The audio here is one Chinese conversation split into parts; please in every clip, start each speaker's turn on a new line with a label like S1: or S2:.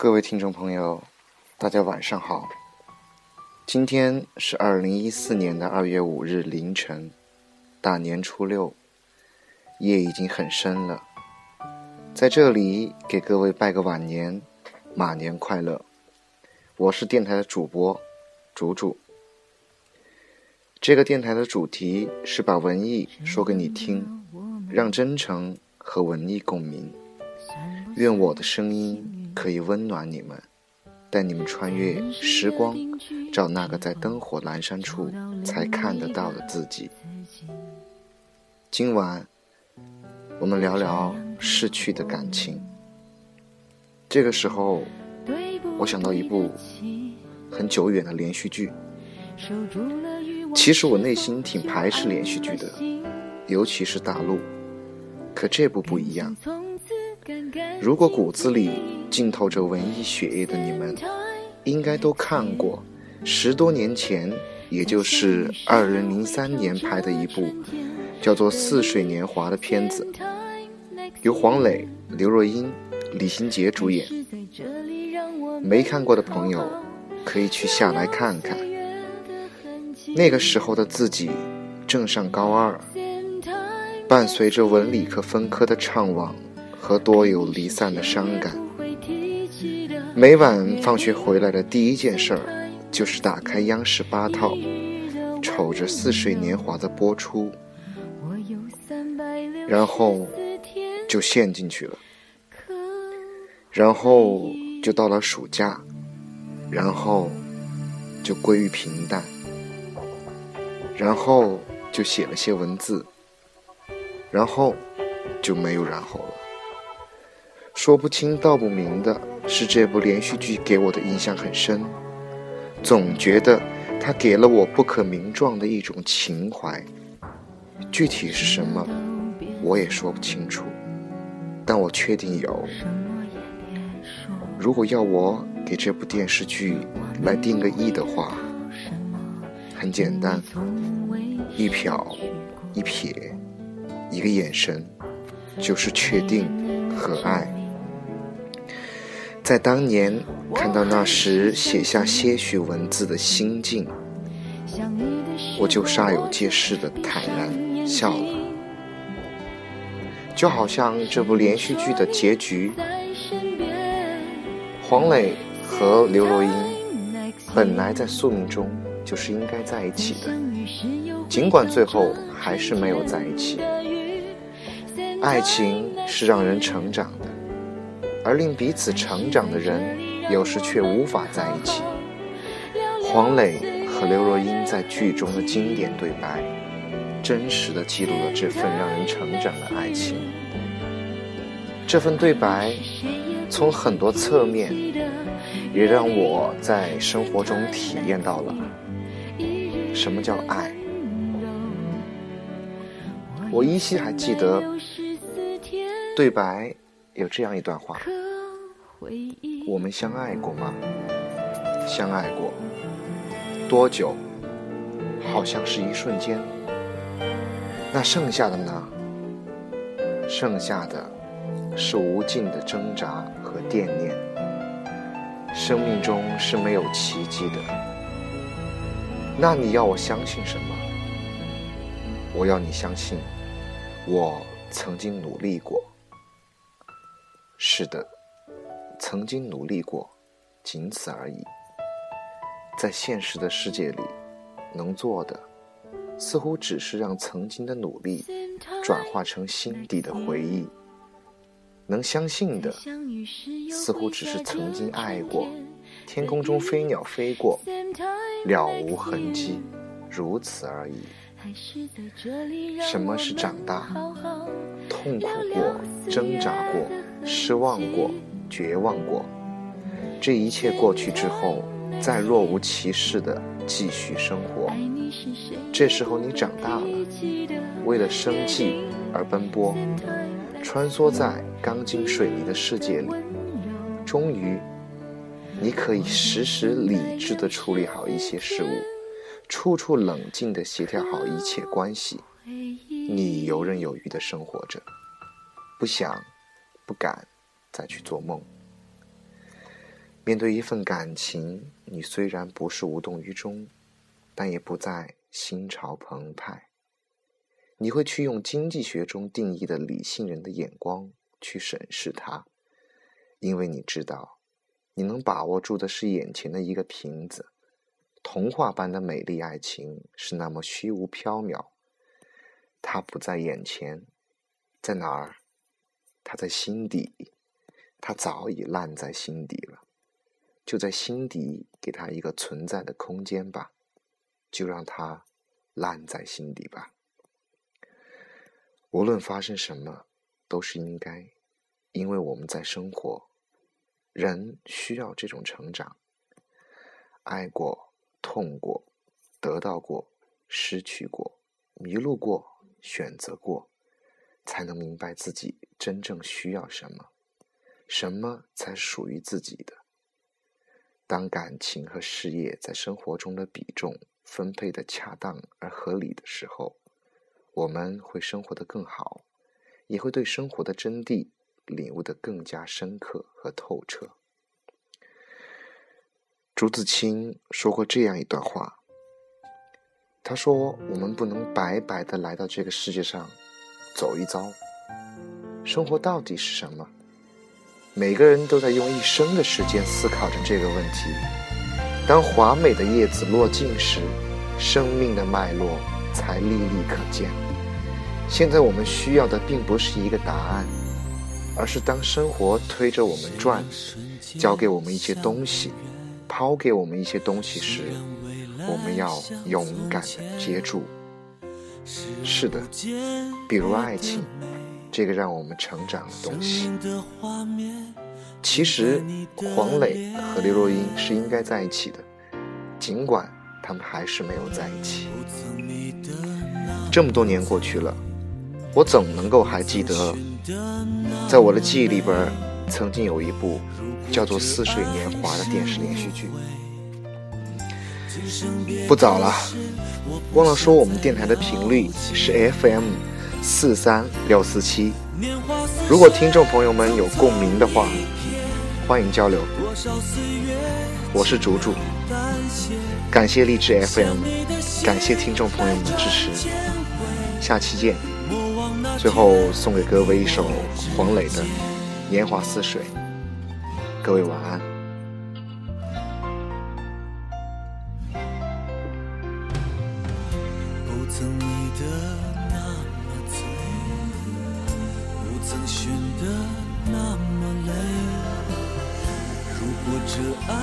S1: 各位听众朋友，大家晚上好。今天是二零一四年的二月五日凌晨，大年初六，夜已经很深了。在这里给各位拜个晚年，马年快乐。我是电台的主播，竹竹。这个电台的主题是把文艺说给你听，让真诚和文艺共鸣。愿我的声音。可以温暖你们，带你们穿越时光，找那个在灯火阑珊处才看得到的自己。今晚，我们聊聊逝去的感情。这个时候，我想到一部很久远的连续剧。其实我内心挺排斥连续剧的，尤其是大陆。可这部不一样。如果骨子里浸透着文艺血液的你们，应该都看过十多年前，也就是二零零三年拍的一部叫做《似水年华》的片子，由黄磊、刘若英、李心洁主演。没看过的朋友可以去下来看看。那个时候的自己正上高二，伴随着文理科分科的怅惘。和多有离散的伤感。每晚放学回来的第一件事儿，就是打开央视八套，瞅着《似水年华》的播出，然后就陷进去了。然后就到了暑假，然后就归于平淡，然后就写了些文字，然后就没有然后了。说不清道不明的是，这部连续剧给我的印象很深，总觉得它给了我不可名状的一种情怀。具体是什么，我也说不清楚，但我确定有。如果要我给这部电视剧来定个义的话，很简单，一瞟，一瞥，一个眼神，就是确定和爱。在当年看到那时写下些许文字的心境，我就煞有介事的坦然笑了，就好像这部连续剧的结局，黄磊和刘若英本来在宿命中就是应该在一起的，尽管最后还是没有在一起。爱情是让人成长。而令彼此成长的人，有时却无法在一起。黄磊和刘若英在剧中的经典对白，真实的记录了这份让人成长的爱情。这份对白，从很多侧面，也让我在生活中体验到了什么叫爱。我依稀还记得对白。有这样一段话：我们相爱过吗？相爱过。多久？好像是一瞬间。那剩下的呢？剩下的是无尽的挣扎和惦念。生命中是没有奇迹的。那你要我相信什么？我要你相信，我曾经努力过。是的，曾经努力过，仅此而已。在现实的世界里，能做的似乎只是让曾经的努力转化成心底的回忆；能相信的，似乎只是曾经爱过，天空中飞鸟飞过，了无痕迹，如此而已。什么是长大？痛苦过，挣扎过。失望过，绝望过，这一切过去之后，再若无其事的继续生活。这时候你长大了，为了生计而奔波，穿梭在钢筋水泥的世界里。终于，你可以时时理智的处理好一些事物，处处冷静的协调好一切关系。你游刃有余的生活着，不想。不敢再去做梦。面对一份感情，你虽然不是无动于衷，但也不再心潮澎湃。你会去用经济学中定义的理性人的眼光去审视它，因为你知道，你能把握住的是眼前的一个瓶子。童话般的美丽爱情是那么虚无缥缈，它不在眼前，在哪儿？它在心底，它早已烂在心底了。就在心底，给它一个存在的空间吧，就让它烂在心底吧。无论发生什么，都是应该，因为我们在生活，人需要这种成长，爱过。痛过，得到过，失去过，迷路过，选择过，才能明白自己真正需要什么，什么才属于自己的。当感情和事业在生活中的比重分配的恰当而合理的时候，我们会生活的更好，也会对生活的真谛领悟的更加深刻和透彻。朱自清说过这样一段话，他说：“我们不能白白的来到这个世界上走一遭。生活到底是什么？每个人都在用一生的时间思考着这个问题。当华美的叶子落尽时，生命的脉络才历历可见。现在我们需要的并不是一个答案，而是当生活推着我们转，教给我们一些东西。”抛给我们一些东西时，我们要勇敢的接住。是的，比如爱情，这个让我们成长的东西。其实，黄磊和刘若英是应该在一起的，尽管他们还是没有在一起。这么多年过去了，我怎么能够还记得，在我的记忆里边，曾经有一部。叫做《似水年华》的电视连续剧，不早了，忘了说我们电台的频率是 FM 四三六四七。如果听众朋友们有共鸣的话，欢迎交流。我是竹竹，感谢励志 FM，感谢听众朋友们的支持，下期见。最后送给各位一首黄磊的《年华似水》。各位晚安。曾迷得那么醉，不曾寻得那么累。如果这爱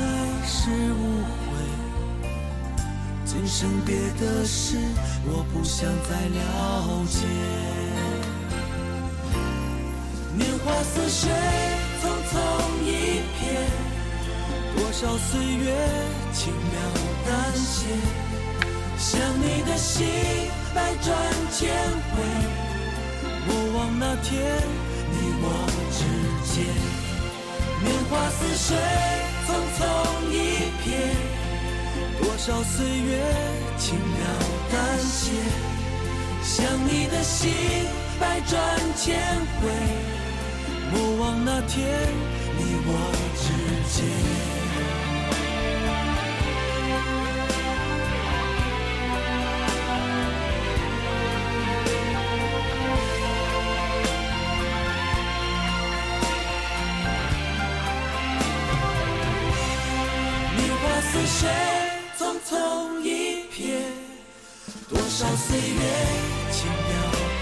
S1: 是误会，今生别的事我不想再了解。年华似水，匆匆一瞥，多少岁月轻描淡写，想你的心百转千回，莫忘那天你我之间。年华似水，匆匆一瞥，多少岁月轻描淡写，想你的心百转千回。莫忘那天你我之一瞥，多少岁月轻描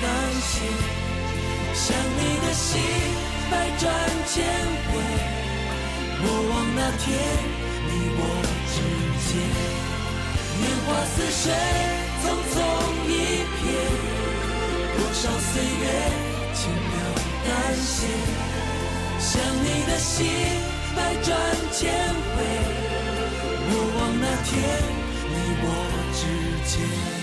S1: 淡写，想你的心。百转千回，莫忘那天你我之间。年华似水，匆匆一瞥，多少岁月轻描淡写。想你的心，百转千回，莫忘那天我之间。